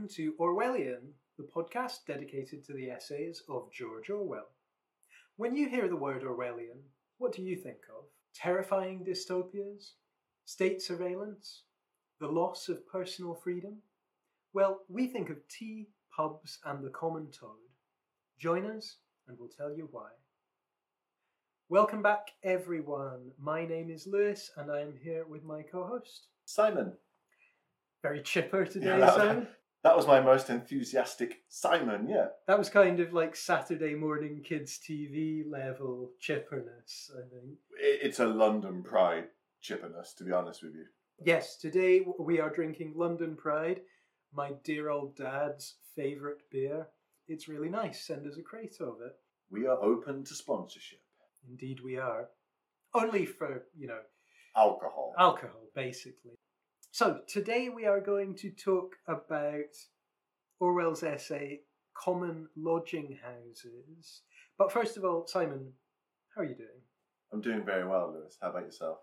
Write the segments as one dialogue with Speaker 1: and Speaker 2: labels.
Speaker 1: Welcome to Orwellian, the podcast dedicated to the essays of George Orwell. When you hear the word Orwellian, what do you think of? Terrifying dystopias? State surveillance? The loss of personal freedom? Well, we think of tea, pubs, and the common toad. Join us, and we'll tell you why. Welcome back, everyone. My name is Lewis, and I am here with my co host.
Speaker 2: Simon.
Speaker 1: Very chipper today,
Speaker 2: Yeah,
Speaker 1: Simon.
Speaker 2: That was my most enthusiastic Simon, yeah.
Speaker 1: That was kind of like Saturday morning kids TV level chipperness, I think.
Speaker 2: It's a London pride chipperness, to be honest with you.
Speaker 1: Yes, today we are drinking London Pride, my dear old dad's favourite beer. It's really nice. Send us a crate of it.
Speaker 2: We are open to sponsorship.
Speaker 1: Indeed, we are. Only for, you know,
Speaker 2: Alcohol.
Speaker 1: alcohol, basically. So, today we are going to talk about Orwell's essay, Common Lodging Houses. But first of all, Simon, how are you doing?
Speaker 2: I'm doing very well, Lewis. How about yourself?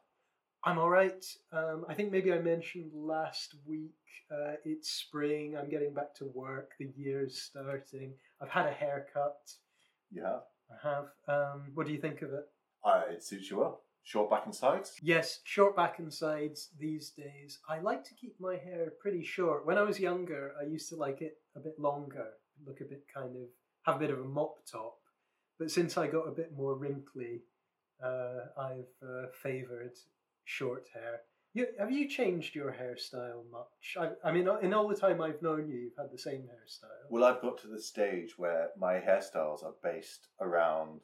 Speaker 1: I'm all right. Um, I think maybe I mentioned last week uh, it's spring. I'm getting back to work. The year's starting. I've had a haircut.
Speaker 2: You have?
Speaker 1: I have. Um, what do you think of it?
Speaker 2: Uh, it suits you well. Short back and sides?
Speaker 1: Yes, short back and sides these days. I like to keep my hair pretty short. When I was younger, I used to like it a bit longer, look a bit kind of, have a bit of a mop top. But since I got a bit more wrinkly, uh, I've uh, favoured short hair. You, have you changed your hairstyle much? I, I mean, in all the time I've known you, you've had the same hairstyle.
Speaker 2: Well, I've got to the stage where my hairstyles are based around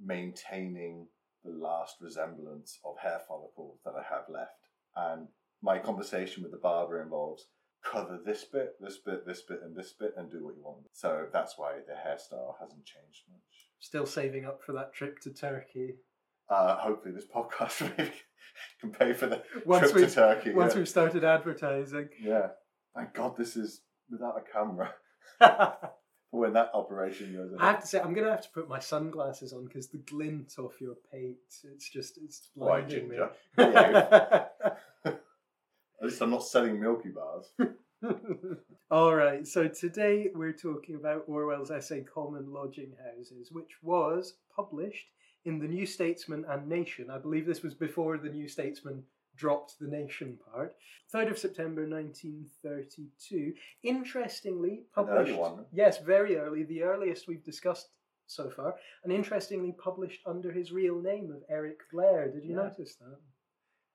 Speaker 2: maintaining the last resemblance of hair follicles that I have left. And my conversation with the barber involves cover this bit, this bit, this bit, and this bit, and do what you want. So that's why the hairstyle hasn't changed much.
Speaker 1: Still saving up for that trip to Turkey.
Speaker 2: Uh, hopefully, this podcast can pay for the
Speaker 1: Once
Speaker 2: trip to Turkey.
Speaker 1: Once
Speaker 2: yeah.
Speaker 1: we've started advertising.
Speaker 2: yeah. Thank God this is without a camera when that operation goes
Speaker 1: I have to say, I'm going to have to put my sunglasses on because the glint off your paint, it's just, it's blinding me.
Speaker 2: ginger? At least I'm not selling Milky Bars.
Speaker 1: All right, so today we're talking about Orwell's essay Common Lodging Houses, which was published in the New Statesman and Nation. I believe this was before the New Statesman dropped the Nation part. 3rd of September 1932. Interestingly,
Speaker 2: An early
Speaker 1: published.
Speaker 2: one.
Speaker 1: Yes, very early, the earliest we've discussed so far, and interestingly published under his real name of Eric Blair. Did you
Speaker 2: Yeah.
Speaker 1: notice that?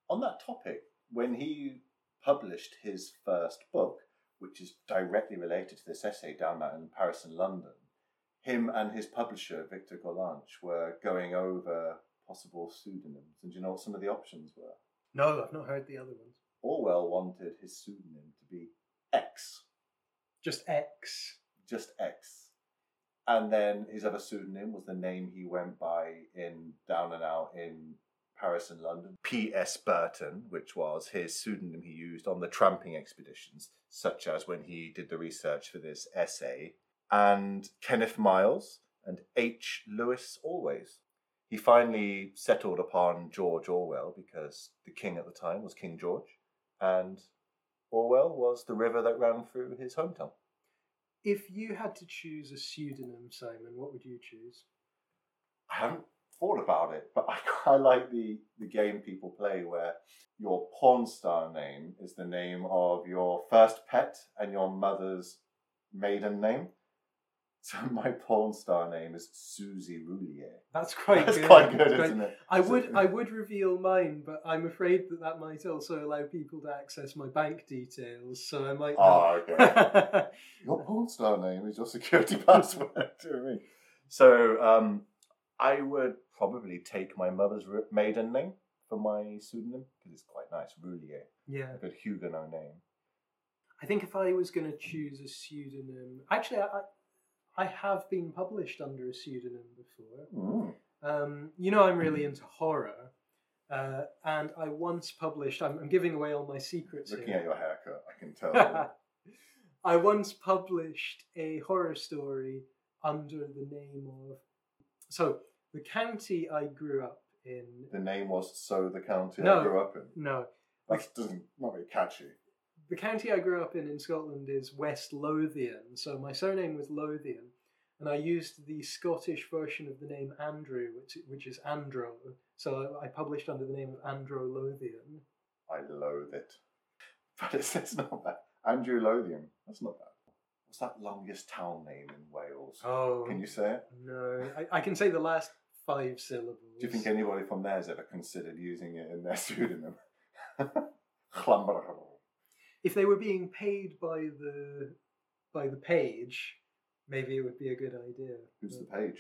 Speaker 2: On that topic, when he published his first book, which is directly related to this essay down there in Paris and London, him and his publisher, Victor Gollancz, were going over possible pseudonyms. And do you know what some of the options were?
Speaker 1: No, I've not heard the other ones.
Speaker 2: Orwell wanted his pseudonym to be X,
Speaker 1: Just X.
Speaker 2: just X. And then his other pseudonym was the name he went by in Down and Out in Paris and London. P.S. Burton, which was his pseudonym he used on the tramping expeditions, such as when he did the research for this essay, and Kenneth Miles and H. Lewis Allways. He finally settled upon George Orwell because the king at the time was King George, and Orwell was the river that ran through his hometown.
Speaker 1: If you had to choose a pseudonym, Simon, what would you choose?
Speaker 2: I haven't thought about it, but I, I like the, the game people play where your porn star name is the name of your first pet and your mother's maiden name. So my porn star name is Susie Roulier.
Speaker 1: That's quite
Speaker 2: That's
Speaker 1: good.
Speaker 2: quite good, isn't it?
Speaker 1: I would I would reveal mine, but I'm afraid that that might also allow people to access my bank details. So I might.
Speaker 2: Oh, okay. your porn star name is your security password. Do you know what I mean? So um, I would probably take my mother's maiden name for my pseudonym because it's quite nice, Roulier,
Speaker 1: yeah,
Speaker 2: a good Huguenot name.
Speaker 1: I think if I was going to choose a pseudonym, actually, I I I have been published under a pseudonym before.
Speaker 2: Mm.
Speaker 1: Um, you know, I'm really into horror. Uh, and I once published, I'm, I'm giving away all my secrets
Speaker 2: Looking
Speaker 1: here.
Speaker 2: at your haircut, I can tell.
Speaker 1: I once published a horror story under the name of. So, the county I grew up in.
Speaker 2: the name was So the County
Speaker 1: No.
Speaker 2: I grew up in.
Speaker 1: No,
Speaker 2: That doesn't not very catchy.
Speaker 1: The county I grew up in in Scotland is West Lothian, so my surname was Lothian, and I used the Scottish version of the name Andrew, which which is Andro. So I published under the name of Andro Lothian.
Speaker 2: I loathe it. But it's, it's not bad. Andrew Lothian. That's not bad. What's that longest town name in Wales?
Speaker 1: Oh
Speaker 2: Can you say it?
Speaker 1: no, I, I can say the last five syllables.
Speaker 2: Do you think anybody from there has ever considered using it in their pseudonym?
Speaker 1: if they were being paid by the by the page, maybe it would be a good idea.
Speaker 2: Who's the page?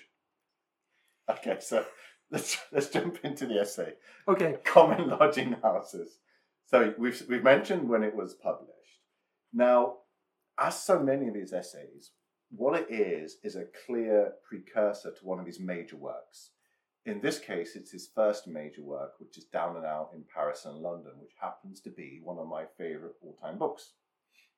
Speaker 2: Okay, so let's let's jump into the essay.
Speaker 1: Okay,
Speaker 2: Common lodging houses. So we've we've mentioned when it was published. Now, as so many of his essays, what it is is a clear precursor to one of his major works. In this case, it's his first major work, which is Down and Out in Paris and London, which happens to be one of my favourite all-time books.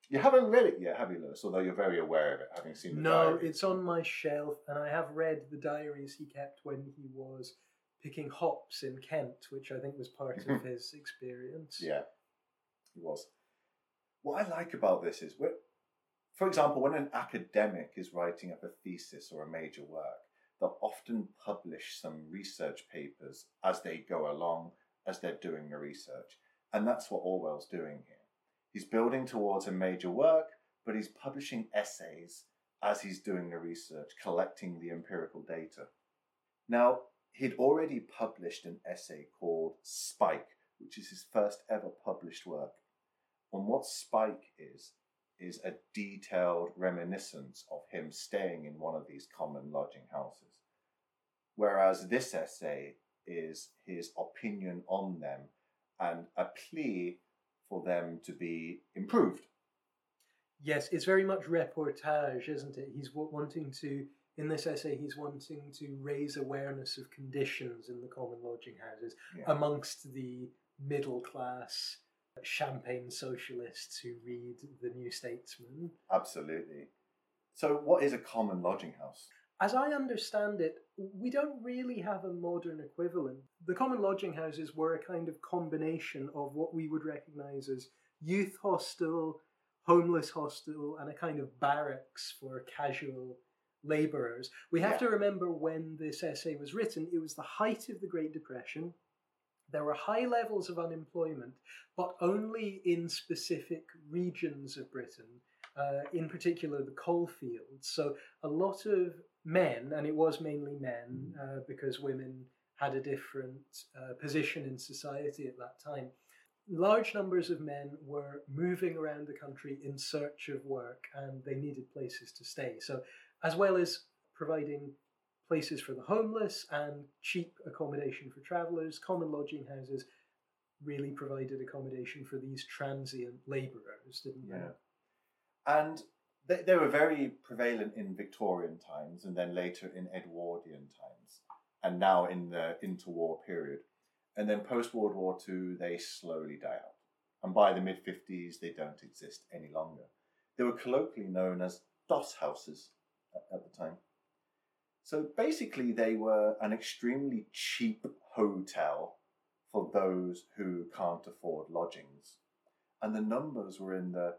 Speaker 2: You haven't read it yet, have you, Lewis? Although you're very aware of it, having seen the
Speaker 1: no,
Speaker 2: diary.
Speaker 1: it's on my shelf, and I have read the diaries he kept when he was picking hops in Kent, which I think was part of his experience.
Speaker 2: Yeah, it was. What I like about this is, for example, when an academic is writing up a thesis or a major work, they'll often publish some research papers as they go along, as they're doing the research. And that's what Orwell's doing here. He's building towards a major work, but he's publishing essays as he's doing the research, collecting the empirical data. Now, he'd already published an essay called Spike, which is his first ever published work. And what Spike is, is a detailed reminiscence of him staying in one of these common lodging houses. Whereas this essay is his opinion on them and a plea for them to be improved.
Speaker 1: Yes, it's very much reportage, isn't it? He's wanting to, in this essay, he's wanting to raise awareness of conditions in the common lodging houses
Speaker 2: Yeah.
Speaker 1: amongst the middle class champagne socialists who read the New Statesman.
Speaker 2: Absolutely. So, what is a common lodging house?
Speaker 1: As I understand it, we don't really have a modern equivalent. The common lodging houses were a kind of combination of what we would recognise as youth hostel, homeless hostel, and a kind of barracks for casual labourers. We have
Speaker 2: Yeah.
Speaker 1: to remember when this essay was written, it was the height of the Great Depression. There were high levels of unemployment, but only in specific regions of Britain, uh, in particular the coal fields. So a lot of men, and it was mainly men uh, because women had a different uh, position in society at that time. Large numbers of men were moving around the country in search of work and they needed places to stay. So, as well as providing places for the homeless and cheap accommodation for travellers, common lodging houses really provided accommodation for these transient labourers, didn't they?
Speaker 2: Yeah. And they, they were very prevalent in Victorian times and then later in Edwardian times and now in the interwar period. And then post World War II, they slowly die out. And by the mid 50s, they don't exist any longer. They were colloquially known as doss houses at, at the time. So basically, they were an extremely cheap hotel for those who can't afford lodgings. And the numbers were in the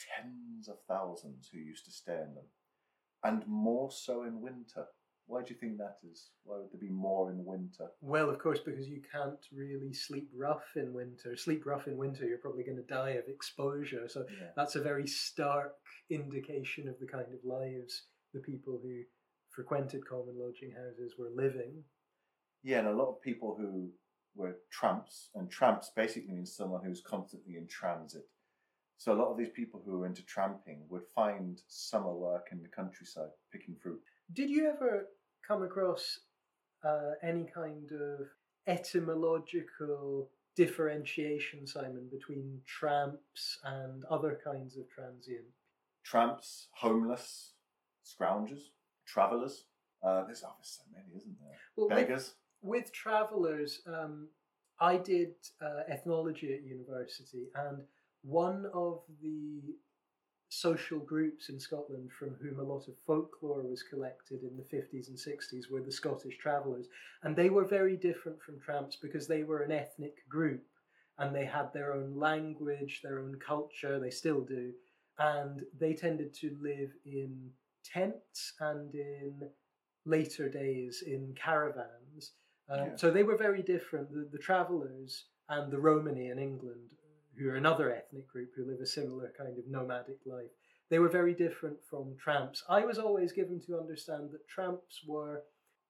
Speaker 2: tens of thousands who used to stay in them, and more so in winter. Why do you think that is? Why would there be more in winter?
Speaker 1: Well, of course, because you can't really sleep rough in winter. Sleep rough in winter, you're probably going to die of exposure. So
Speaker 2: Yeah.
Speaker 1: that's a very stark indication of the kind of lives the people who frequented common lodging houses were living.
Speaker 2: Yeah, and a lot of people who were tramps, and tramps basically means someone who's constantly in transit. So a lot of these people who were into tramping would find summer work in the countryside, picking fruit.
Speaker 1: Did you ever come across uh, any kind of etymological differentiation, Simon, between tramps and other kinds of transient?
Speaker 2: Tramps, homeless, scroungers, travellers. Uh, there's there's so many, isn't there?
Speaker 1: Well, with-
Speaker 2: Beggars.
Speaker 1: with travelers, um, I did uh, ethnology at university, and one of the social groups in Scotland from whom a lot of folklore was collected in the 50s and 60s were the Scottish travellers. And they were very different from tramps because they were an ethnic group. and they had their own language, their own culture, they still do, and they tended to live in tents and in later days in caravans. Um,
Speaker 2: Yeah.
Speaker 1: So they were very different. The, the travellers and the Romani in England, who are another ethnic group who live a similar kind of nomadic life, they were very different from tramps. I was always given to understand that tramps were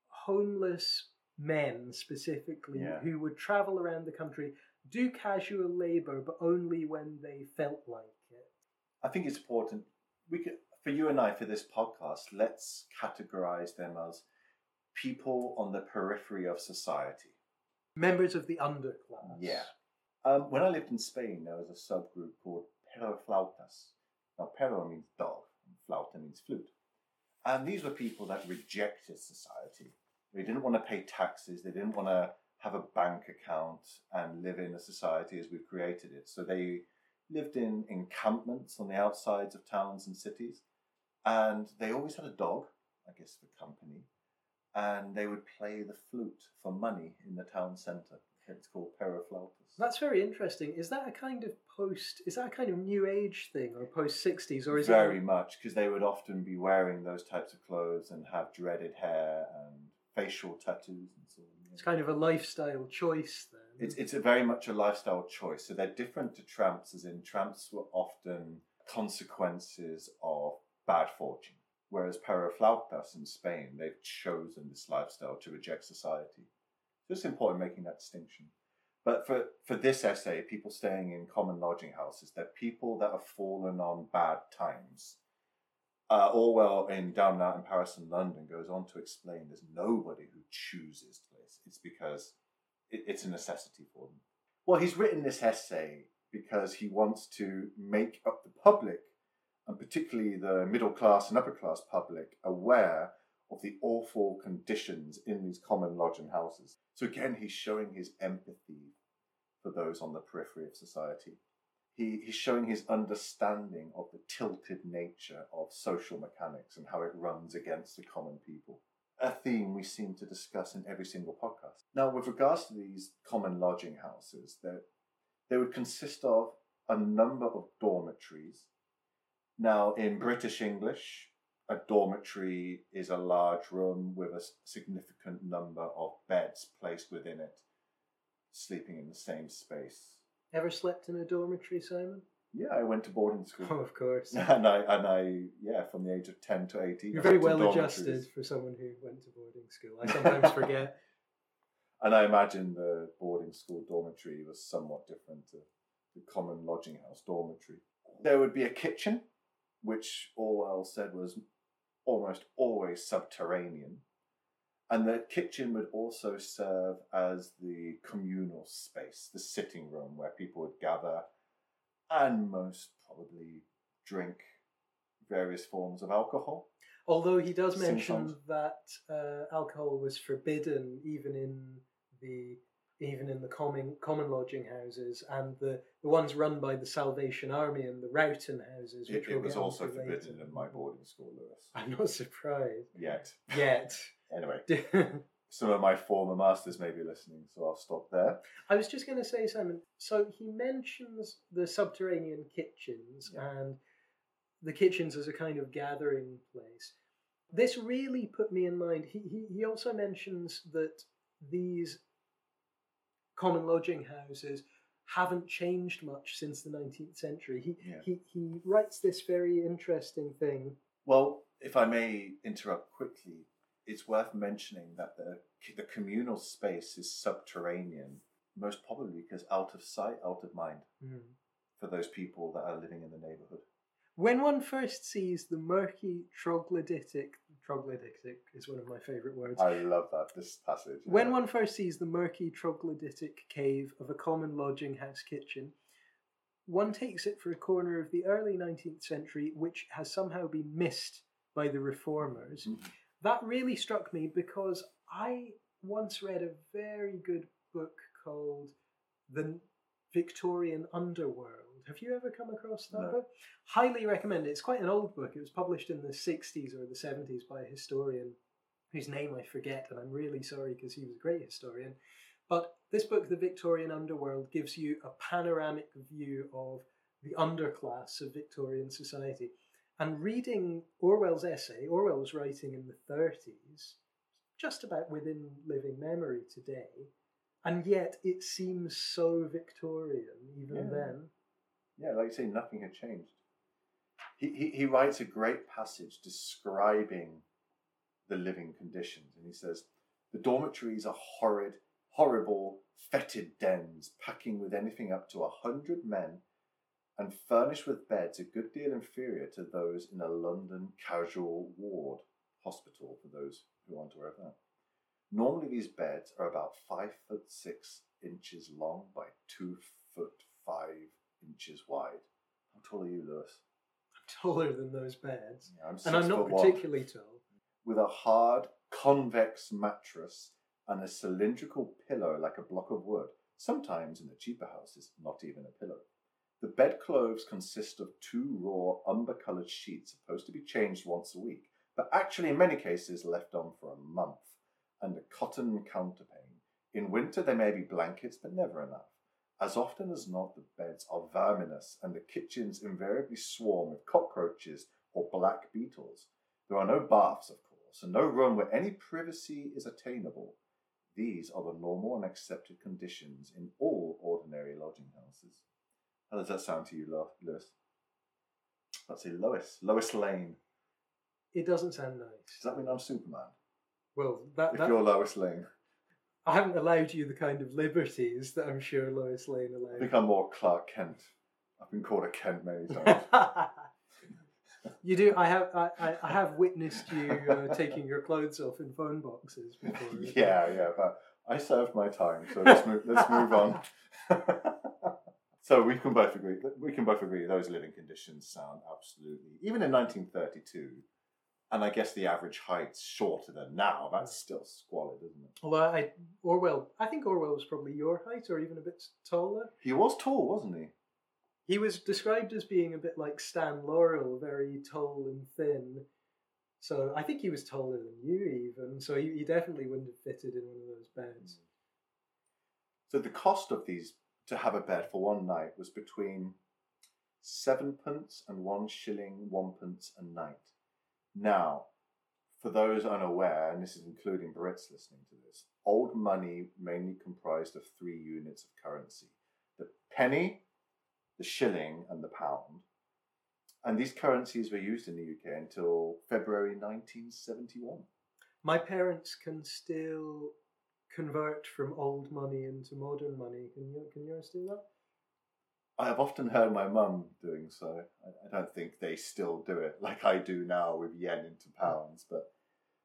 Speaker 1: homeless men specifically
Speaker 2: Yeah.
Speaker 1: who would travel around the country, do casual labour, but only when they felt like it.
Speaker 2: I think it's important. We could, for you and I, for this podcast, let's categorize them as people on the periphery of society.
Speaker 1: Members of the underclass.
Speaker 2: Yeah. Um, when I lived in Spain, there was a subgroup called Perroflautas. Now, perro means dog, and flauta means flute. And these were people that rejected society. They didn't want to pay taxes, they didn't want to have a bank account and live in a society as we've created it. So they lived in encampments on the outsides of towns and cities. And they always had a dog, I guess for company. And they would play the flute for money in the town centre. It's called Perroflautas.
Speaker 1: That's very interesting. Is that a kind of post? Is that a kind of new age thing or post sixties, or is
Speaker 2: very
Speaker 1: it?
Speaker 2: much because they would often be wearing those types of clothes and have dreaded hair and facial tattoos and so on.
Speaker 1: It's kind of a lifestyle choice then.
Speaker 2: It's it's a very much a lifestyle choice. So they're different to tramps, as in tramps were often consequences of bad fortune, whereas perroflautas in Spain they've chosen this lifestyle to reject society. So it's important making that distinction. But for, for this essay, people staying in common lodging houses, they're people that have fallen on bad times. Uh, Orwell in Down and Out in Paris and London goes on to explain there's nobody who chooses this. It's because it, it's a necessity for them. Well, he's written this essay because he wants to make up the public, and particularly the middle class and upper class public, aware of the awful conditions in these common lodging houses. So again, he's showing his empathy for those on the periphery of society. He, he's showing his understanding of the tilted nature of social mechanics and how it runs against the common people. A theme we seem to discuss in every single podcast. Now, with regards to these common lodging houses, they would consist of a number of dormitories. Now, in British English, a dormitory is a large room with a significant number of beds placed within it, sleeping in the same space.
Speaker 1: Ever slept in a dormitory, Simon?
Speaker 2: Yeah, I went to boarding school.
Speaker 1: Oh, of course.
Speaker 2: and I and I yeah, from the age of ten to eighteen.
Speaker 1: You're very well adjusted for someone who went to boarding school. I sometimes forget.
Speaker 2: And I imagine the boarding school dormitory was somewhat different to the common lodging house dormitory. There would be a kitchen, which Orwell said was almost always subterranean. And the kitchen would also serve as the communal space, the sitting room where people would gather and most probably drink various forms of alcohol.
Speaker 1: Although he does mention
Speaker 2: songs.
Speaker 1: that uh, alcohol was forbidden even in the even in the common common lodging houses and the, the ones run by the Salvation Army and the Rowton houses, which
Speaker 2: It, it was also forbidden in my boarding school, Lewis.
Speaker 1: I'm not surprised
Speaker 2: Yet.
Speaker 1: yet.
Speaker 2: Anyway, some of my former masters may be listening, so I'll stop there.
Speaker 1: I was just going to say, Simon. So he mentions the subterranean kitchens
Speaker 2: Yeah.
Speaker 1: and the kitchens as a kind of gathering place. This really put me in mind. He, he, he also mentions that these common lodging houses haven't changed much since the 19th century. He,
Speaker 2: Yeah.
Speaker 1: he, he writes this very interesting thing.
Speaker 2: Well, if I may interrupt quickly, it's worth mentioning that the the communal space is subterranean, most probably because out of sight, out of mind hmm. for those people that are living in the neighbourhood.
Speaker 1: When one first sees the murky troglodytic, troglodytic is one of my favourite words.
Speaker 2: I love that this passage.
Speaker 1: When one first sees the murky troglodytic cave of a common lodging house kitchen, one takes it for a corner of the early 19th century, which has somehow been missed by the reformers.
Speaker 2: Mhm.
Speaker 1: That really struck me because I once read a very good book called The Victorian Underworld. Have you ever come across that
Speaker 2: No.
Speaker 1: book? Highly recommend it. It's quite an old book. It was published in the 60s or the 70s by a historian whose name I forget, and I'm really sorry because he was a great historian. But this book, The Victorian Underworld, gives you a panoramic view of the underclass of Victorian society. And reading Orwell's essay, Orwell was writing in the 30s, just about within living memory today, and yet it seems so Victorian even
Speaker 2: Yeah.
Speaker 1: then.
Speaker 2: Yeah, like you say, nothing had changed. He, he, he writes a great passage describing the living conditions, and he says, The dormitories are horrid, horrible, fetid dens, packing with anything up to a hundred men, and furnished with beds a good deal inferior to those in a London casual ward hospital, for those who aren't aware of that. Normally, these beds are about five foot six inches long by two foot five inches wide. How tall are you, Lewis?
Speaker 1: I'm taller than those beds.
Speaker 2: Yeah, I'm
Speaker 1: And I'm not
Speaker 2: foot one.
Speaker 1: particularly tall.
Speaker 2: With a hard, convex mattress and a cylindrical pillow like a block of wood. Sometimes in the cheaper houses, not even a pillow. The bedclothes consist of two raw, umber coloured sheets supposed to be changed once a week, but actually in many cases left on for a month, and a cotton counterpane. In winter there may be blankets, but never enough. As often as not, the beds are verminous, and the kitchens invariably swarm with cockroaches or black beetles. There are no baths, of course, and no room where any privacy is attainable. These are the normal and accepted conditions in all ordinary lodging houses. How does that sound to you, Lewis? Let's say Lois. Lois Lane.
Speaker 1: It doesn't sound nice.
Speaker 2: Does that mean I'm Superman?
Speaker 1: Well, that,
Speaker 2: If
Speaker 1: that
Speaker 2: you're Lois Lane,
Speaker 1: I haven't allowed you the kind of liberties that I'm sure Lois Lane
Speaker 2: I
Speaker 1: allowed.
Speaker 2: think I'm more Clark Kent. I've been called a Kent many times.
Speaker 1: you do. I have. I, I, I have witnessed you uh, taking your clothes off in phone boxes before.
Speaker 2: yeah, yeah, but I served my time, so let's move, let's move on. so we can both agree. We can both agree those living conditions sound absolutely, even in 1932, and I guess the average height's shorter than now. That's still squalid, isn't it?
Speaker 1: Although I Orwell, I think Orwell was probably your height or even a bit taller.
Speaker 2: He was tall, wasn't he?
Speaker 1: He was described as being a bit like Stan Laurel, very tall and thin. So I think he was taller than you even. So he, he definitely wouldn't have fitted in one of those beds. Hmm.
Speaker 2: So the cost of these to have a bed for one night was between sevenpence and one shilling, one pence a night. Now, for those unaware, and this is including Brits listening to this, old money mainly comprised of three units of currency the penny, the shilling, and the pound. And these currencies were used in the UK until February 1971.
Speaker 1: My parents can still convert from old money into modern money. Can you can yours do that?
Speaker 2: I have often heard my mum doing so. I, I don't think they still do it like I do now with yen into pounds. But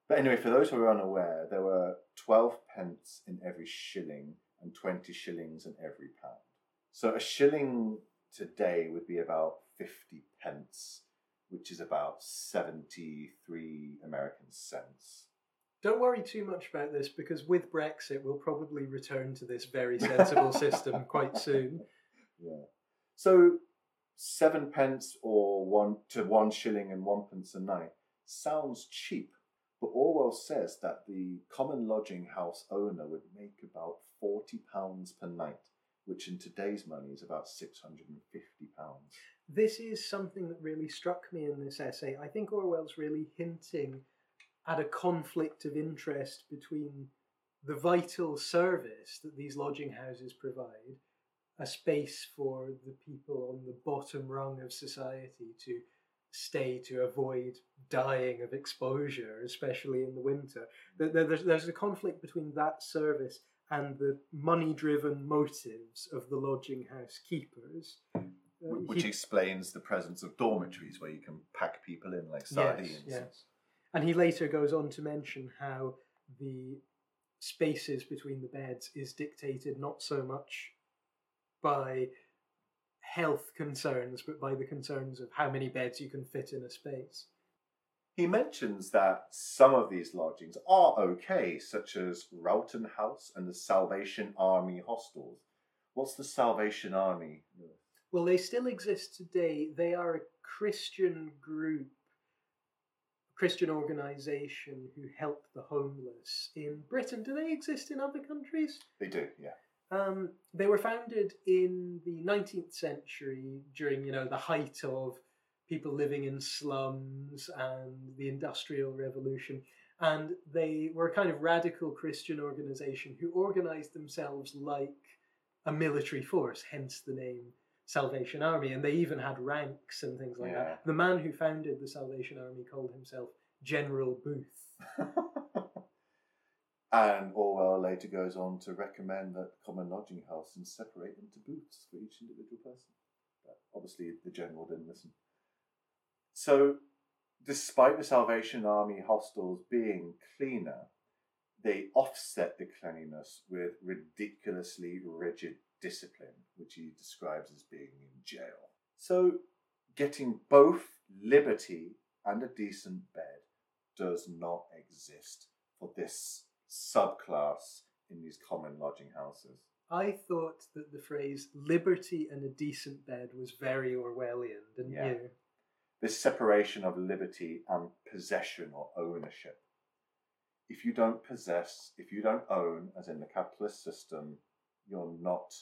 Speaker 2: but anyway, for those who are unaware, there were twelve pence in every shilling and twenty shillings in every pound. So a shilling today would be about fifty pence, which is about seventy-three American cents.
Speaker 1: Don't worry too much about this because with Brexit we'll probably return to this very sensible system quite soon.
Speaker 2: Yeah. So seven pence or one to one shilling and one pence a night sounds cheap, but Orwell says that the common lodging house owner would make about forty pounds per night, which in today's money is about six hundred and fifty pounds.
Speaker 1: This is something that really struck me in this essay. I think Orwell's really hinting at a conflict of interest between the vital service that these lodging houses provide, a space for the people on the bottom rung of society to stay to avoid dying of exposure, especially in the winter. There- there- There's, there's a conflict between that service and the money driven motives of the lodging house keepers. Uh,
Speaker 2: Which
Speaker 1: he-
Speaker 2: explains the presence of dormitories where you can pack people in like
Speaker 1: Yes,
Speaker 2: sardines.
Speaker 1: yes. And he later goes on to mention how the spaces between the beds is dictated not so much by health concerns, but by the concerns of how many beds you can fit in a space.
Speaker 2: He mentions that some of these lodgings are okay, such as Rowton House and the Salvation Army hostels. What's the Salvation Army?
Speaker 1: Well, they still exist today. They are a Christian group Christian organisation who help the homeless in Britain. Do they exist in other countries?
Speaker 2: They do, yeah.
Speaker 1: Um, they were founded in the 19th century during, you know, the height of people living in slums and the Industrial Revolution. And they were a kind of radical Christian organization who organized themselves like a military force, hence the name Salvation Army. And they even had ranks and things like
Speaker 2: Yeah.
Speaker 1: that. The man who founded the Salvation Army called himself General Booth.
Speaker 2: and Orwell later goes on to recommend that common lodging houses separate into booths for each individual person. But obviously, the general didn't listen. So, despite the Salvation Army hostels being cleaner, they offset the cleanliness with ridiculously rigid discipline, which he describes as being in jail. So, getting both liberty and a decent bed does not exist for this subclass in these common lodging houses.
Speaker 1: I thought that the phrase liberty and a decent bed was very Orwellian, didn't
Speaker 2: Yeah.
Speaker 1: you?
Speaker 2: This separation of liberty and possession or ownership. If you don't possess, if you don't own, as in the capitalist system, you're not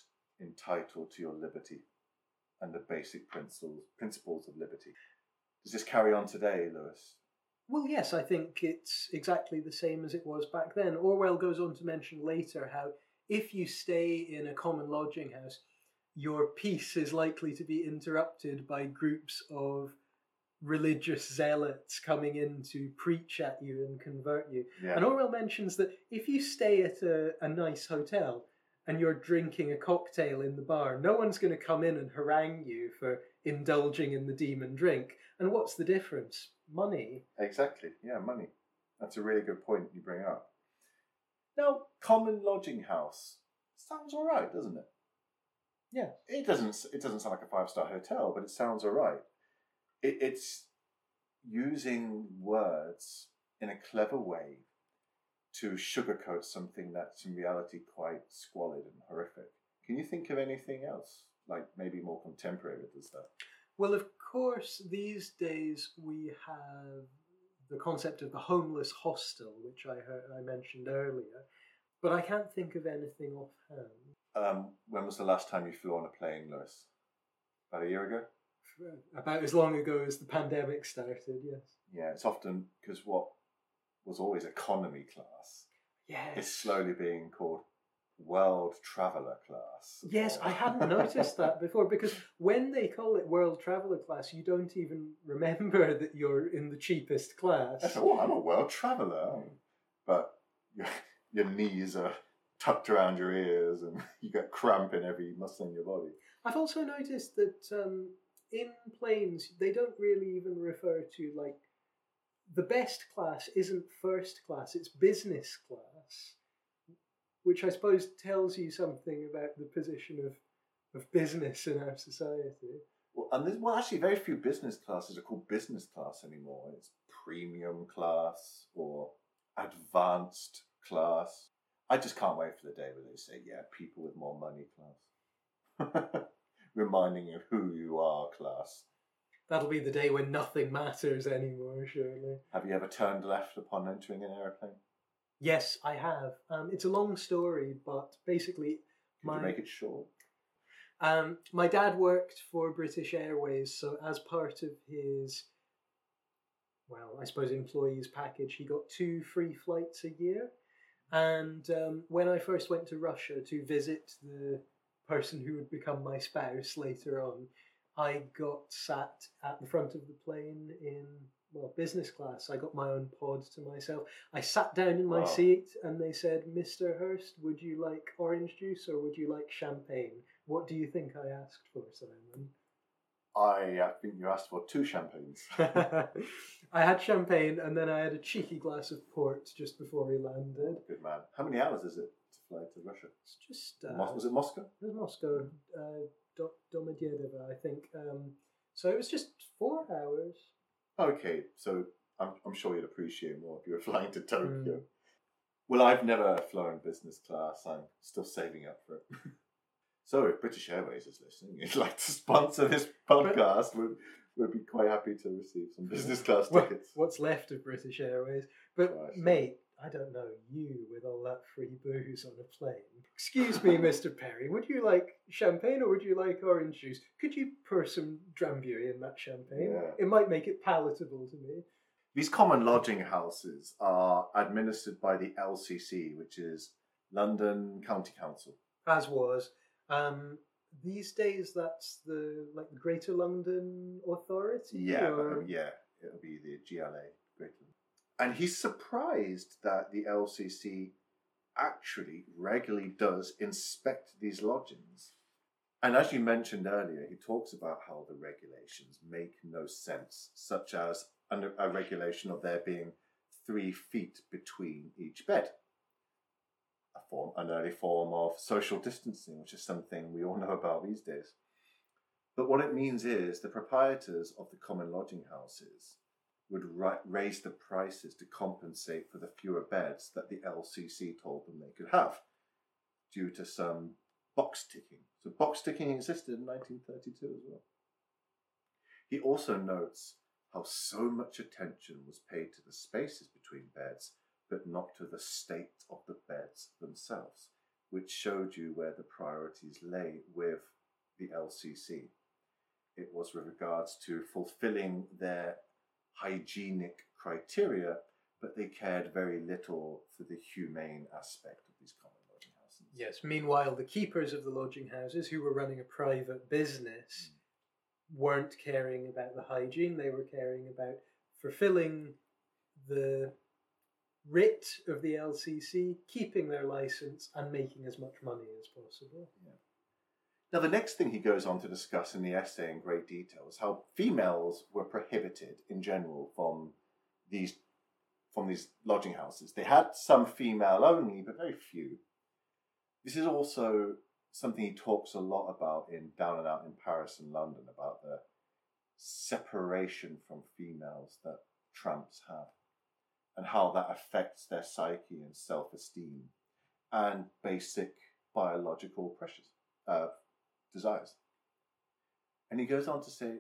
Speaker 2: entitled to your liberty and the basic principles principles of liberty. Does this carry on today, Lewis?
Speaker 1: Well, yes, I think it's exactly the same as it was back then. Orwell goes on to mention later how if you stay in a common lodging house, your peace is likely to be interrupted by groups of religious zealots coming in to preach at you and convert you.
Speaker 2: Yeah.
Speaker 1: And Orwell mentions that if you stay at a, a nice hotel and you're drinking a cocktail in the bar, no one's going to come in and harangue you for indulging in the demon drink. And what's the difference? Money.
Speaker 2: Exactly. Yeah, money. That's a really good point you bring up. Now, common lodging house sounds all right, doesn't it?
Speaker 1: Yeah.
Speaker 2: It doesn't. It doesn't sound like a five star hotel, but it sounds all right. It, it's using words in a clever way to sugarcoat something that's in reality quite squalid and horrific. Can you think of anything else, like maybe more contemporary with this stuff?
Speaker 1: Well, of course, these days we have the concept of the homeless hostel, which I heard, I mentioned earlier, but I can't think of anything offhand.
Speaker 2: Um, when was the last time you flew on a plane, Lewis? About a year ago?
Speaker 1: About as long ago as the pandemic started, yes.
Speaker 2: Yeah, it's often because what was always economy class
Speaker 1: Yes.
Speaker 2: is slowly being called world traveller class.
Speaker 1: Yes, I hadn't noticed that before because when they call it world traveller class, you don't even remember that you're in the cheapest class.
Speaker 2: I thought, oh, I'm a world traveller. But your, your knees are tucked around your ears and you get cramp in every muscle in your body.
Speaker 1: I've also noticed that um, in planes they don't really even refer to like the best class isn't first class; it's business class, which I suppose tells you something about the position of of business in our society.
Speaker 2: Well, and there's, well, actually, very few business classes are called business class anymore. It's premium class or advanced class. I just can't wait for the day where they say, yeah, people with more money class. Reminding you of who you are, class.
Speaker 1: That'll be the day when nothing matters anymore, surely.
Speaker 2: Have you ever turned left upon entering an aeroplane?
Speaker 1: Yes, I have. Um, it's a long story, but basically,
Speaker 2: Could
Speaker 1: My-
Speaker 2: you make it short?
Speaker 1: Um, my dad worked for British Airways, so as part of his, well, I suppose employees package, he got two free flights a year. And um, when I first went to Russia to visit the person who would become my spouse later on, I got sat at the front of the plane in well business class. I got my own pod to myself. I sat down in my
Speaker 2: Wow.
Speaker 1: seat, and they said, "Mr. Hurst, would you like orange juice or would you like champagne?" What do you think I asked for, Simon?
Speaker 2: I uh, think you asked for two champagnes.
Speaker 1: I had champagne and then I had a cheeky glass of port just before we landed.
Speaker 2: Good man. How many hours is it to fly to Russia?
Speaker 1: It's just uh,
Speaker 2: Mos- was it Moscow?
Speaker 1: it was Moscow, uh, Domodedovo, I think. Um, so it was just four hours.
Speaker 2: Okay, so I'm, I'm sure you'd appreciate more if you were flying to Tokyo.
Speaker 1: Mm.
Speaker 2: Well, I've never flown business class. I'm still saving up for it. So if British Airways is listening, you'd like to sponsor this podcast, we'd, we'd be quite happy to receive some business class tickets.
Speaker 1: what's left of British Airways. But mate, I don't know you with all that free booze on a plane. Excuse me, Mr. Perry. Would you like champagne or would you like orange juice? Could you pour some Drambuie in that champagne?
Speaker 2: Yeah.
Speaker 1: It might make it palatable to me.
Speaker 2: These common lodging houses are administered by the LCC, which is London County Council.
Speaker 1: As was. Um, these days, that's the like the Greater London Authority.
Speaker 2: Yeah,
Speaker 1: or-
Speaker 2: yeah, it'll be the GLA. And he's surprised that the LCC actually regularly does inspect these lodgings. And as you mentioned earlier, he talks about how the regulations make no sense, such as a regulation of there being three feet between each bed. A form, an early form of social distancing, which is something we all know about these days. But what it means is the proprietors of the common lodging houses would ri- raise the prices to compensate for the fewer beds that the LCC told them they could have due to some box ticking. So, box ticking existed in 1932 as well. He also notes how so much attention was paid to the spaces between beds, but not to the state of the beds themselves, which showed you where the priorities lay with the LCC. It was with regards to fulfilling their hygienic criteria, but they cared very little for the humane aspect of these common lodging houses.
Speaker 1: Yes. Meanwhile, the keepers of the lodging houses, who were running a private business, mm. weren't caring about the hygiene. They were caring about fulfilling the writ of the LCC, keeping their license, and making as much money as possible.
Speaker 2: Now, the next thing he goes on to discuss in the essay in great detail is how females were prohibited in general from these from these lodging houses. They had some female only, but very few. This is also something he talks a lot about in Down and Out in Paris and London about the separation from females that tramps have and how that affects their psyche and self esteem and basic biological pressures, uh, desires. And he goes on to say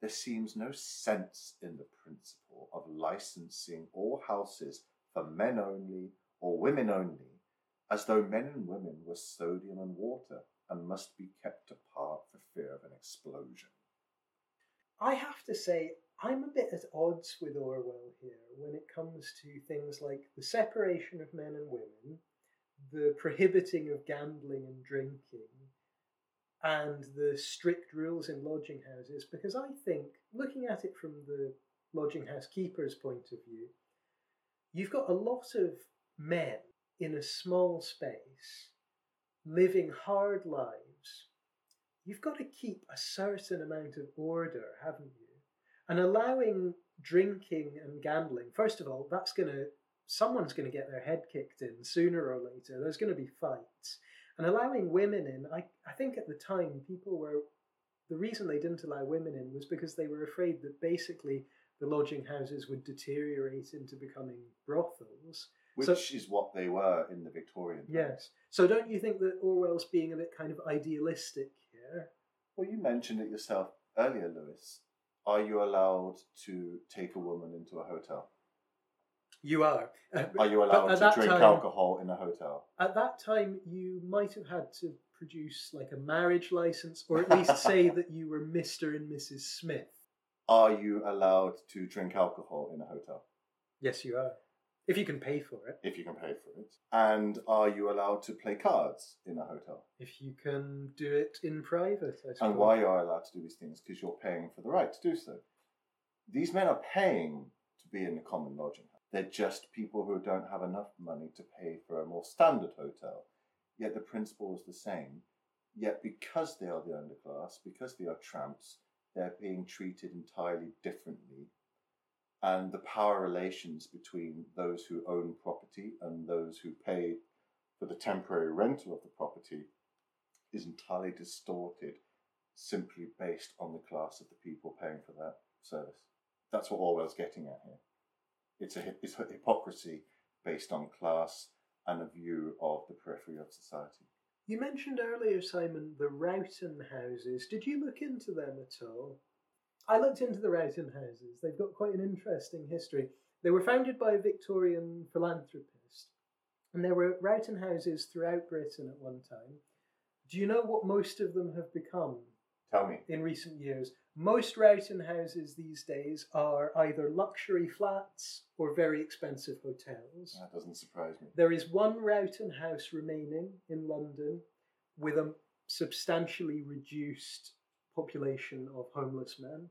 Speaker 2: there seems no sense in the principle of licensing all houses for men only or women only, as though men and women were sodium and water and must be kept apart for fear of an explosion.
Speaker 1: I have to say, I'm a bit at odds with Orwell here when it comes to things like the separation of men and women, the prohibiting of gambling and drinking, and the strict rules in lodging houses, because I think, looking at it from the lodging house keeper's point of view, you've got a lot of men in a small space living hard lives you've got to keep a certain amount of order, haven't you? And allowing drinking and gambling, first of all, that's going to, someone's going to get their head kicked in sooner or later. There's going to be fights. And allowing women in, I, I think the time people were, the reason they didn't allow women in was because they were afraid that basically the lodging houses would deteriorate into becoming brothels.
Speaker 2: Which
Speaker 1: So-
Speaker 2: is what they were in the Victorian times.
Speaker 1: Yes. So don't you think that Orwell's being a bit kind of idealistic here?
Speaker 2: Well, you mentioned it yourself earlier, Lewis. Are you allowed to take a woman into a hotel?
Speaker 1: You are. Uh,
Speaker 2: Are you allowed to drink
Speaker 1: time-
Speaker 2: alcohol in a hotel?
Speaker 1: At that time, you might have had to produce like a marriage license, or at least say that you were Mr. and Mrs. Smith.
Speaker 2: Are you allowed to drink alcohol in a hotel?
Speaker 1: Yes, you are. If you can pay for it.
Speaker 2: If you can pay for it. And are you allowed to play cards in a hotel?
Speaker 1: If you can do it in private, I suppose.
Speaker 2: And why you are allowed to do these things? Because you're paying for the right to do so. These men are paying to be in the common lodging house. They're just people who don't have enough money to pay for a more standard hotel. Yet the principle is the same. Yet because they are the underclass, because they are tramps, they're being treated entirely differently. And the power relations between those who own property and those who pay for the temporary rental of the property is entirely distorted simply based on the class of the people paying for that service. That's what Orwell's getting at here. It's a, it's a hypocrisy based on class and a view of the periphery of society.
Speaker 1: You mentioned earlier, Simon, the Rowton houses. Did you look into them at all? I looked into the Rowton houses. They've got quite an interesting history. They were founded by a Victorian philanthropist, and there were Rowton houses throughout Britain at one time. Do you know what most of them have become
Speaker 2: Tell me.
Speaker 1: in recent years? Most Rowton houses these days are either luxury flats or very expensive hotels.
Speaker 2: That doesn't surprise me.
Speaker 1: There is one Rowton house remaining in London with a substantially reduced population of homeless men.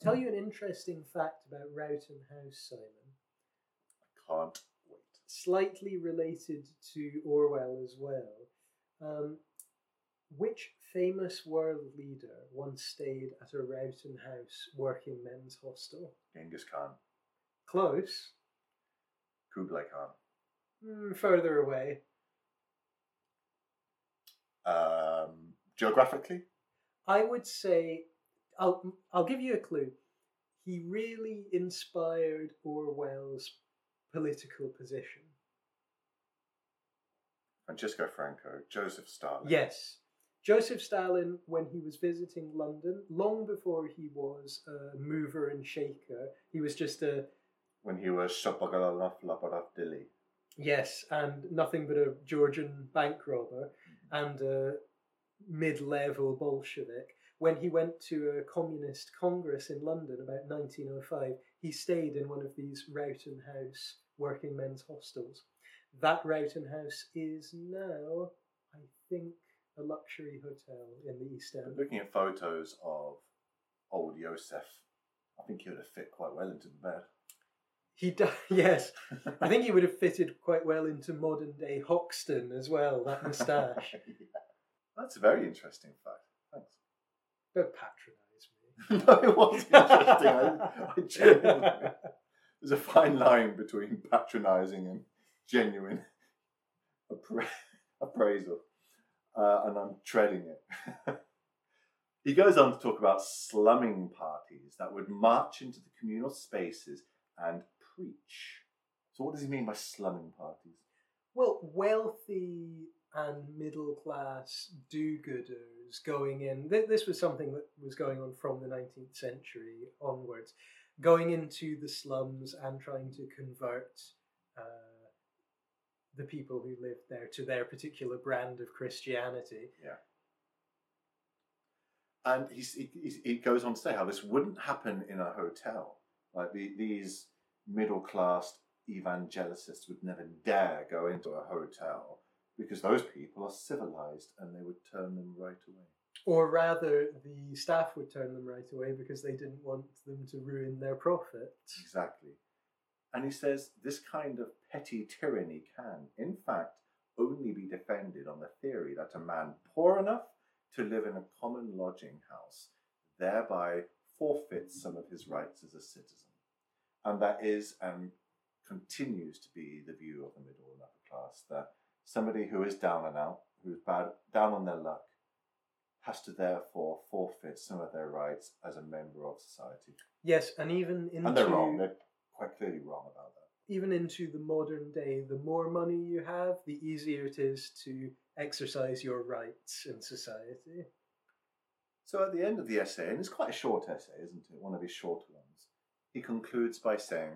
Speaker 1: Tell you an interesting fact about Rowton House, Simon.
Speaker 2: I can't wait.
Speaker 1: Slightly related to Orwell as well. Um, which famous world leader once stayed at a Rowton House working men's hostel?
Speaker 2: Genghis Khan.
Speaker 1: Close.
Speaker 2: Kublai Khan.
Speaker 1: Hmm, further away.
Speaker 2: Um, geographically?
Speaker 1: I would say I'll I'll give you a clue. He really inspired Orwell's political position.
Speaker 2: Francisco Franco. Joseph Stalin.
Speaker 1: Yes. Joseph Stalin, when he was visiting London, long before he was a mover and shaker, he was just a
Speaker 2: When he was Dili.
Speaker 1: yes, and nothing but a Georgian bank robber mm-hmm. and a mid-level Bolshevik. When he went to a communist congress in London about 1905, he stayed in one of these Rowton House working men's hostels. That Rowton House is now, I think, a luxury hotel in the East End.
Speaker 2: Looking at photos of old Yosef, I think he would have fit quite well into the bed.
Speaker 1: He does, yes. I think he would have fitted quite well into modern day Hoxton as well, that moustache.
Speaker 2: Yeah. That's a very interesting fact. Thanks.
Speaker 1: Don't patronise me.
Speaker 2: no, it was interesting. I, I genuinely, there's a fine line between patronising and genuine appra- appraisal, uh, and I'm treading it. he goes on to talk about slumming parties that would march into the communal spaces and preach. So, what does he mean by slumming parties?
Speaker 1: Well, wealthy and middle class do gooders going in. th- This was something that was going on from the 19th century onwards, going into the slums and trying to convert uh, the people who lived there to their particular brand of Christianity. Yeah.
Speaker 2: And he's, he, he goes on to say how this wouldn't happen in a hotel. Like the, these middle class evangelicists would never dare go into a hotel because those people are civilized and they would turn them right away.
Speaker 1: Or rather, the staff would turn them right away because they didn't want them to ruin their profits.
Speaker 2: Exactly. And he says this kind of petty tyranny can, in fact, only be defended on the theory that a man poor enough to live in a common lodging house thereby forfeits some of his rights as a citizen. And that is and continues to be the view of the middle and upper class that somebody who is down and out, who's bad, down on their luck, has to therefore forfeit some of their rights as a member of society.
Speaker 1: Yes, and even into
Speaker 2: And they're wrong. They're quite clearly wrong about that.
Speaker 1: even into the modern day, the more money you have, the easier it is to exercise your rights in society.
Speaker 2: So at the end of the essay, and it's quite a short essay, isn't it? One of his shorter ones, he concludes by saying,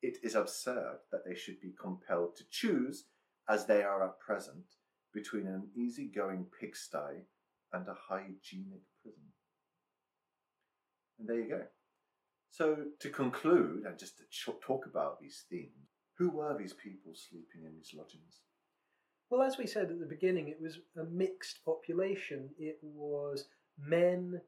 Speaker 2: It is absurd that they should be compelled to choose, as they are at present, between an easygoing pigsty and a hygienic prison. And there you go. So to conclude, and just to talk about these themes, who were these people sleeping in these lodgings?
Speaker 1: Well, as we said at the beginning, it was a mixed population. It was men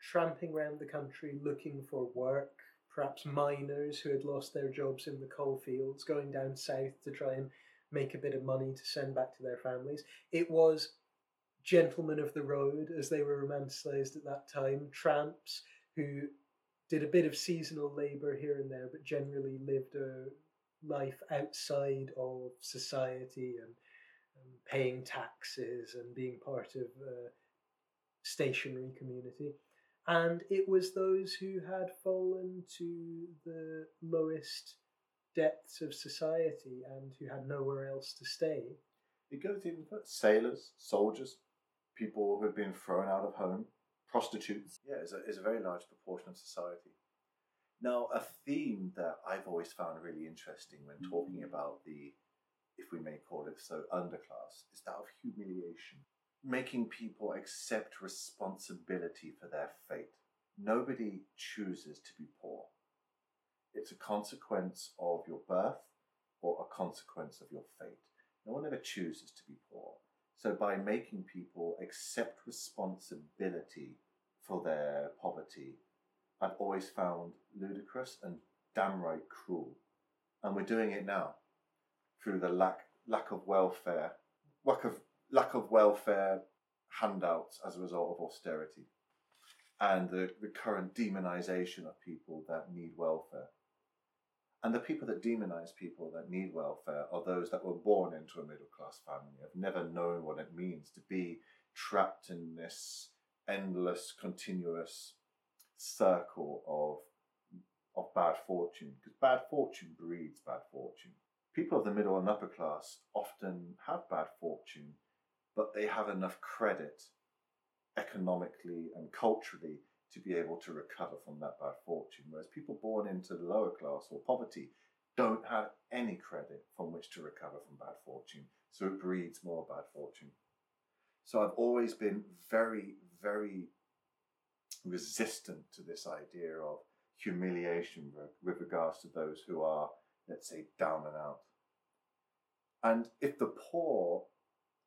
Speaker 1: tramping around the country looking for work, perhaps miners who had lost their jobs in the coal fields, going down south to try and make a bit of money to send back to their families. It was gentlemen of the road, as they were romanticised at that time, tramps who did a bit of seasonal labour here and there, but generally lived a life outside of society and, and paying taxes and being part of a stationary community. And it was those who had fallen to the lowest depths of society and who had nowhere else to stay.
Speaker 2: It goes even further. Sailors, soldiers, people who had been thrown out of home, prostitutes. Yeah, it's a, it's a very large proportion of society. Now, a theme that I've always found really interesting when mm. talking about the, if we may call it so, underclass, is that of humiliation. Making people accept responsibility for their fate. Nobody chooses to be poor. It's a consequence of your birth or a consequence of your fate. No one ever chooses to be poor. So, by making people accept responsibility for their poverty, I've always found ludicrous and downright cruel. And we're doing it now through the lack lack of welfare, lack of lack of welfare handouts as a result of austerity, and the, the current demonization of people that need welfare. And the people that demonize people that need welfare are those that were born into a middle class family, have never known what it means to be trapped in this endless, continuous circle of of bad fortune because bad fortune breeds bad fortune. People of the middle and upper class often have bad fortune, but they have enough credit economically and culturally to be able to recover from that bad fortune. Whereas people born into the lower class or poverty don't have any credit from which to recover from bad fortune. So it breeds more bad fortune. So I've always been very, very resistant to this idea of humiliation with regards to those who are, let's say, down and out. And if the poor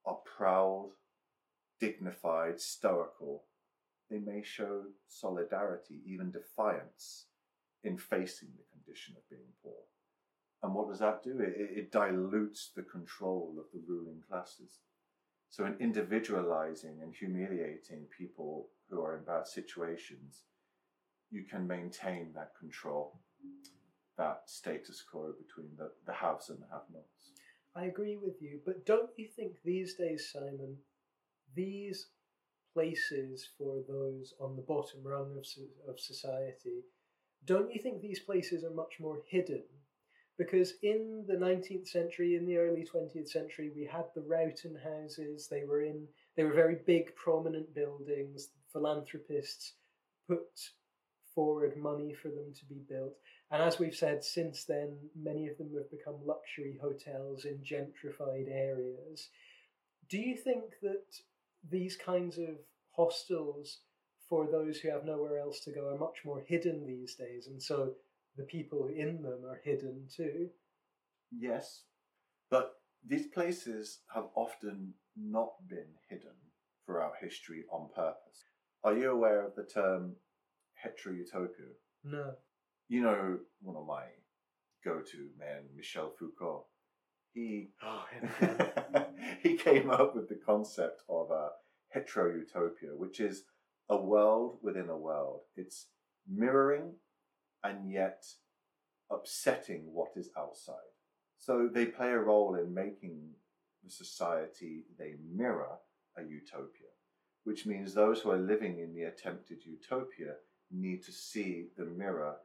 Speaker 2: are proud, dignified, stoical, they may show solidarity, even defiance, in facing the condition of being poor. And what does that do? It, it dilutes the control of the ruling classes. So, in individualizing and humiliating people who are in bad situations, you can maintain that control, that status quo between the, the haves and the have nots.
Speaker 1: I agree with you, but don't you think these days, Simon, these places for those on the bottom rung of, of society, don't you think these places are much more hidden because in the 19th century in the early 20th century we had the Rowton houses. They were in they were very big prominent buildings. Philanthropists put forward money for them to be built. And as we've said since then many of them have become luxury hotels in gentrified areas. Do you think that these kinds of hostels for those who have nowhere else to go are much more hidden these days? And so the people in them are hidden too.
Speaker 2: Yes, but these places have often not been hidden throughout history on purpose. Are you aware of the term heterotopia?
Speaker 1: No.
Speaker 2: You know, one of my go to men, Michel Foucault, he,
Speaker 1: oh,
Speaker 2: he came up with the concept of a heterotopia, which is a world within a world. It's mirroring and yet upsetting what is outside. So they play a role in making the society they mirror a utopia, which means those who are living in the attempted utopia need to see the mirror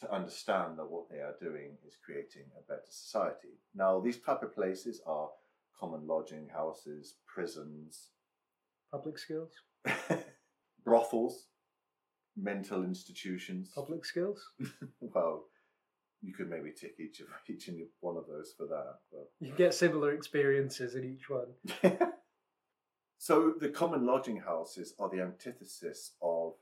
Speaker 2: to understand that what they are doing is creating a better society. Now, these type of places are common lodging houses, prisons,
Speaker 1: public schools,
Speaker 2: brothels, mental institutions.
Speaker 1: Public skills?
Speaker 2: well, you could maybe tick each of each and one of those for that. But...
Speaker 1: You get similar experiences in each one.
Speaker 2: so the common lodging houses are the antithesis of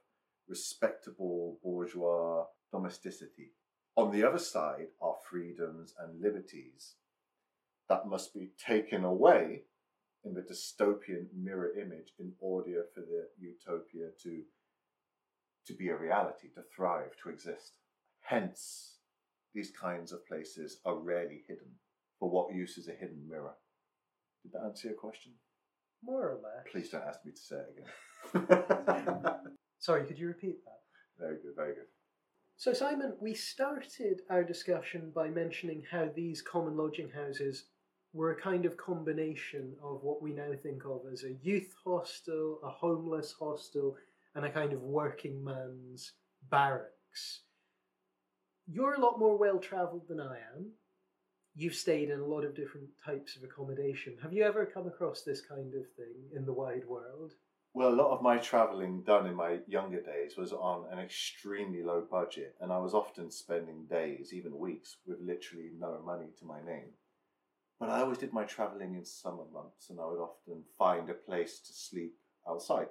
Speaker 2: respectable bourgeois domesticity. On the other side are freedoms and liberties that must be taken away in the dystopian mirror image in order for the utopia to to be a reality, to thrive, to exist. Hence, these kinds of places are rarely hidden. For what use is a hidden mirror? Did that answer your question?
Speaker 1: More or less.
Speaker 2: Please don't ask me to say it
Speaker 1: again. Sorry, could you repeat that?
Speaker 2: Very good, very good.
Speaker 1: So, Simon, we started our discussion by mentioning how these common lodging houses were a kind of combination of what we now think of as a youth hostel, a homeless hostel, and a kind of working man's barracks. You're a lot more well travelled than I am. you've stayed in a lot of different types of accommodation. Have you ever come across this kind of thing in the wide world?
Speaker 2: Well, a lot of my travelling done in my younger days was on an extremely low budget, and I was often spending days, even weeks, with literally no money to my name. But I always did my travelling in summer months, and I would often find a place to sleep outside.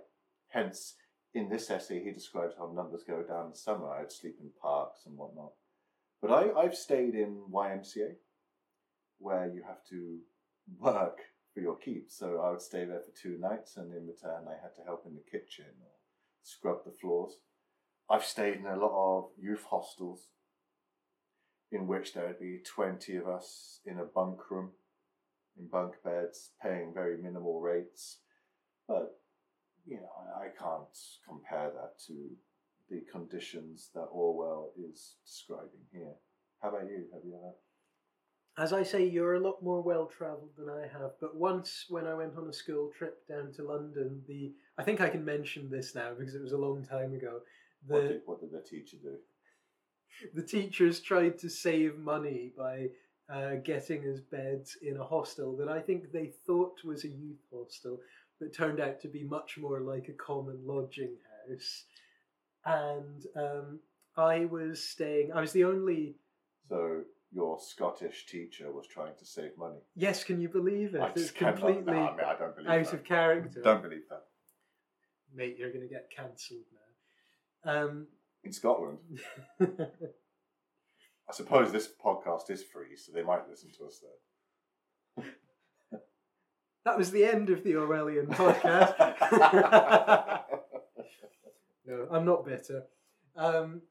Speaker 2: Hence, in this essay, he describes how numbers go down in summer. I'd sleep in parks and whatnot. But I, I've stayed in YMCA, where you have to work for your keep. So I would stay there for two nights, and in return, I had to help in the kitchen or scrub the floors. I've stayed in a lot of youth hostels in which there would be 20 of us in a bunk room, in bunk beds, paying very minimal rates. But, you know, I, can't compare that to the conditions that Orwell is describing here. How about you? Have you ever?
Speaker 1: As I say, you're a lot more well travelled than I have. But once, when I went on a school trip down to London, the I think I can mention this now because it was a long time ago. The
Speaker 2: What did, what did the teacher do?
Speaker 1: the teachers tried to save money by uh, getting us beds in a hostel that I think they thought was a youth hostel, but turned out to be much more like a common lodging house. And um, I was staying. I was the only.
Speaker 2: So your Scottish teacher was trying to save money.
Speaker 1: Yes, can you believe it?
Speaker 2: I
Speaker 1: It's completely
Speaker 2: No, I, mean, I don't believe
Speaker 1: out
Speaker 2: that.
Speaker 1: of character.
Speaker 2: Don't believe that.
Speaker 1: Mate, you're going to get cancelled now. Um,
Speaker 2: In Scotland, I suppose this podcast is free, so they might listen to us there.
Speaker 1: That was the end of the Orwellian podcast. no, I'm not bitter. Um,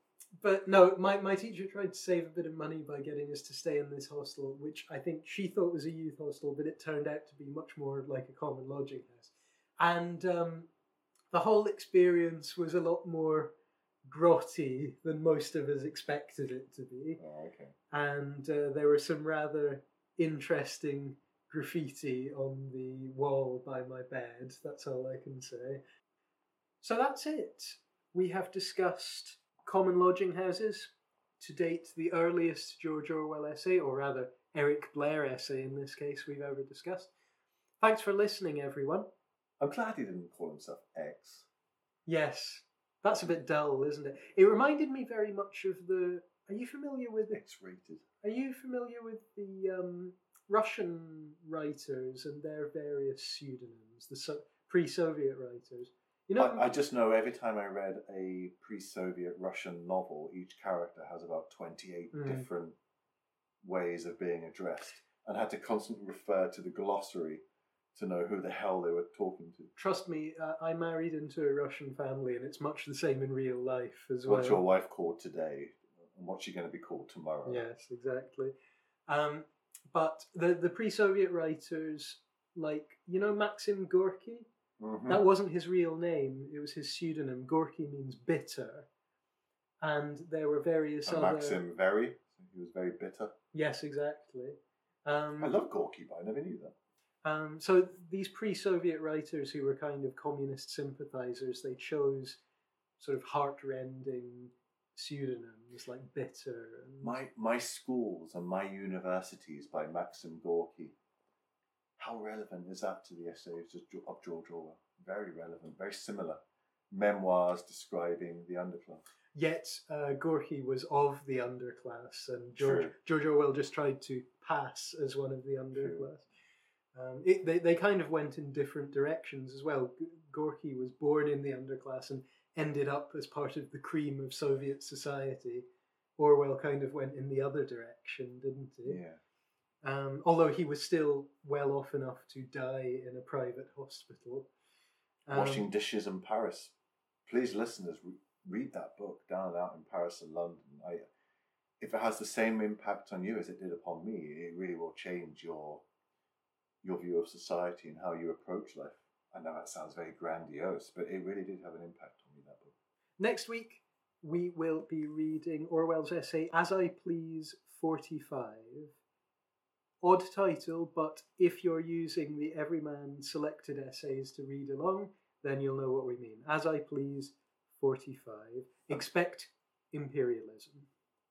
Speaker 1: but no, my, my teacher tried to save a bit of money by getting us to stay in this hostel, which I think she thought was a youth hostel, but it turned out to be much more like a common lodging house. And um, the whole experience was a lot more grotty than most of us expected it to be
Speaker 2: oh, okay.
Speaker 1: and uh, there were some rather interesting graffiti on the wall by my bed. That's all I can say. So that's it. We have discussed common lodging houses. To date, the earliest George Orwell essay, or rather Eric Blair essay in this case, we've ever discussed. Thanks for listening, everyone.
Speaker 2: I'm glad he didn't call himself X.
Speaker 1: Yes, that's a bit dull, isn't it? It reminded me very much of the. Are you familiar with
Speaker 2: X-rated.
Speaker 1: Are you familiar with the um, Russian writers and their various pseudonyms, the so- pre-Soviet writers? You know,
Speaker 2: I, I just know every time I read a pre-Soviet Russian novel, each character has about 28
Speaker 1: Mm.
Speaker 2: different ways of being addressed, and had to constantly refer to the glossary to know who the hell they were talking to.
Speaker 1: trust me, uh, I married into a Russian family, and it's much the same in real life as well.
Speaker 2: What's your wife called today, and what's she going to be called tomorrow?
Speaker 1: Yes, exactly. Um, but the the pre-Soviet writers, like you know, Maxim Gorky.
Speaker 2: Mhm.
Speaker 1: That wasn't his real name; it was his pseudonym. Gorky means bitter, and there were various
Speaker 2: And
Speaker 1: other.
Speaker 2: Maxim very, he was very bitter.
Speaker 1: Yes, exactly. Um,
Speaker 2: I love Gorky, but I never knew that.
Speaker 1: Um, so these pre-Soviet writers who were kind of communist sympathizers, they chose sort of heart-rending pseudonyms like Bitter. And,
Speaker 2: My my schools and my universities by Maxim Gorky. How relevant is that to the essays of George Orwell? Very relevant, very similar. Memoirs describing the underclass.
Speaker 1: Yet uh, Gorky was of the underclass, and George
Speaker 2: True.
Speaker 1: George Orwell just tried to pass as one of the underclass. Um, it, they they kind of went in different directions as well. G- Gorky was born in the underclass and ended up as part of the cream of Soviet society. Orwell kind of went in the other direction, didn't he?
Speaker 2: Yeah.
Speaker 1: Um, although he was still well off enough to die in a private hospital. Um,
Speaker 2: Washing dishes in Paris. Please, listeners, re- read that book, Down and Out in Paris and London. I, if it has the same impact on you as it did upon me, it really will change your your view of society and how you approach life. I know that sounds very grandiose, but it really did have an impact on me. That book.
Speaker 1: Next week, we will be reading Orwell's essay As I Please 45. Odd title, but if you're using the Everyman selected essays to read along, then you'll know what we mean. As I Please 45. Expect imperialism.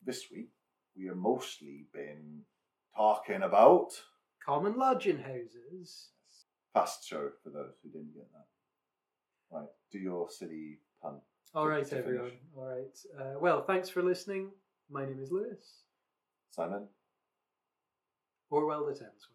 Speaker 2: This week we have mostly been talking about
Speaker 1: Common lodging houses.
Speaker 2: Fast show for those who didn't get that. Right, do your silly pun.
Speaker 1: All right, everyone.
Speaker 2: finish.
Speaker 1: All right. Uh, well, thanks for listening. My name is Lewis.
Speaker 2: Simon?
Speaker 1: Orwell the Thames.